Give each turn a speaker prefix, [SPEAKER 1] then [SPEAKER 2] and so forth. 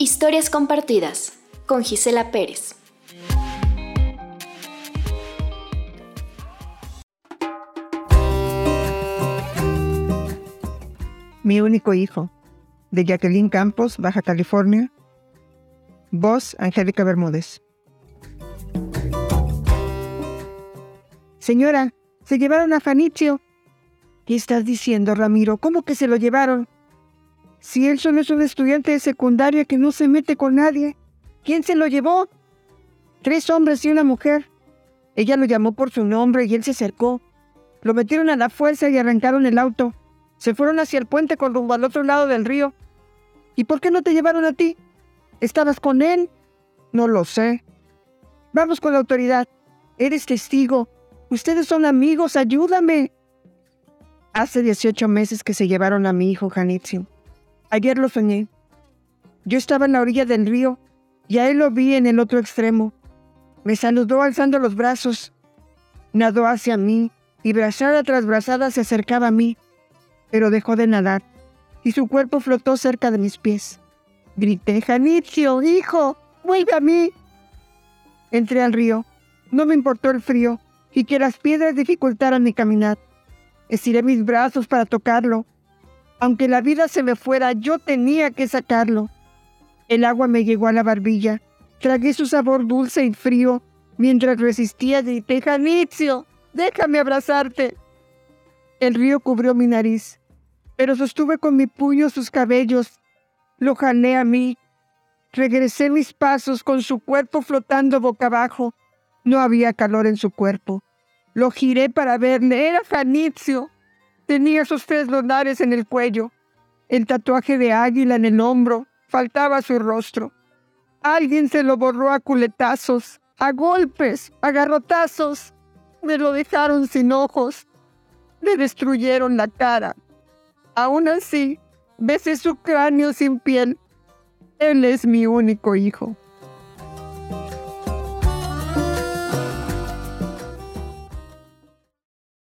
[SPEAKER 1] Historias compartidas con Gisela Pérez.
[SPEAKER 2] Mi único hijo, de Jacqueline Campos, Baja California. Voz, Angélica Bermúdez. Señora, se llevaron a Fanicio. ¿Qué estás diciendo, Ramiro? ¿Cómo que se lo llevaron? Si él solo es un estudiante de secundaria que no se mete con nadie, ¿quién se lo llevó? Tres hombres y una mujer. Ella lo llamó por su nombre y él se acercó. Lo metieron a la fuerza y arrancaron el auto. Se fueron hacia el puente con rumbo al otro lado del río. ¿Y por qué no te llevaron a ti? ¿Estabas con él? No lo sé. Vamos con la autoridad. Eres testigo. Ustedes son amigos. Ayúdame. Hace 18 meses que se llevaron a mi hijo Janitzio. Ayer lo soñé. Yo estaba en la orilla del río y a él lo vi en el otro extremo. Me saludó alzando los brazos. Nadó hacia mí y brazada tras brazada se acercaba a mí pero dejó de nadar y su cuerpo flotó cerca de mis pies. Grité, Janitzio, hijo, vuelve a mí. Entré al río. No me importó el frío y que las piedras dificultaran mi caminar. Estiré mis brazos para tocarlo. Aunque la vida se me fuera, yo tenía que sacarlo. El agua me llegó a la barbilla. Tragué su sabor dulce y frío. Mientras resistía, grité, Janitzio, déjame abrazarte. El río cubrió mi nariz, pero sostuve con mi puño sus cabellos. Lo jalé a mí. Regresé mis pasos con su cuerpo flotando boca abajo. No había calor en su cuerpo. Lo giré para verle. Era Janitzio. Tenía sus tres lunares en el cuello. El tatuaje de águila en el hombro. Faltaba su rostro. Alguien se lo borró a culetazos, a golpes, a garrotazos. Me lo dejaron sin ojos le destruyeron la cara. Aún así, besé su cráneo sin piel. Él es mi único hijo.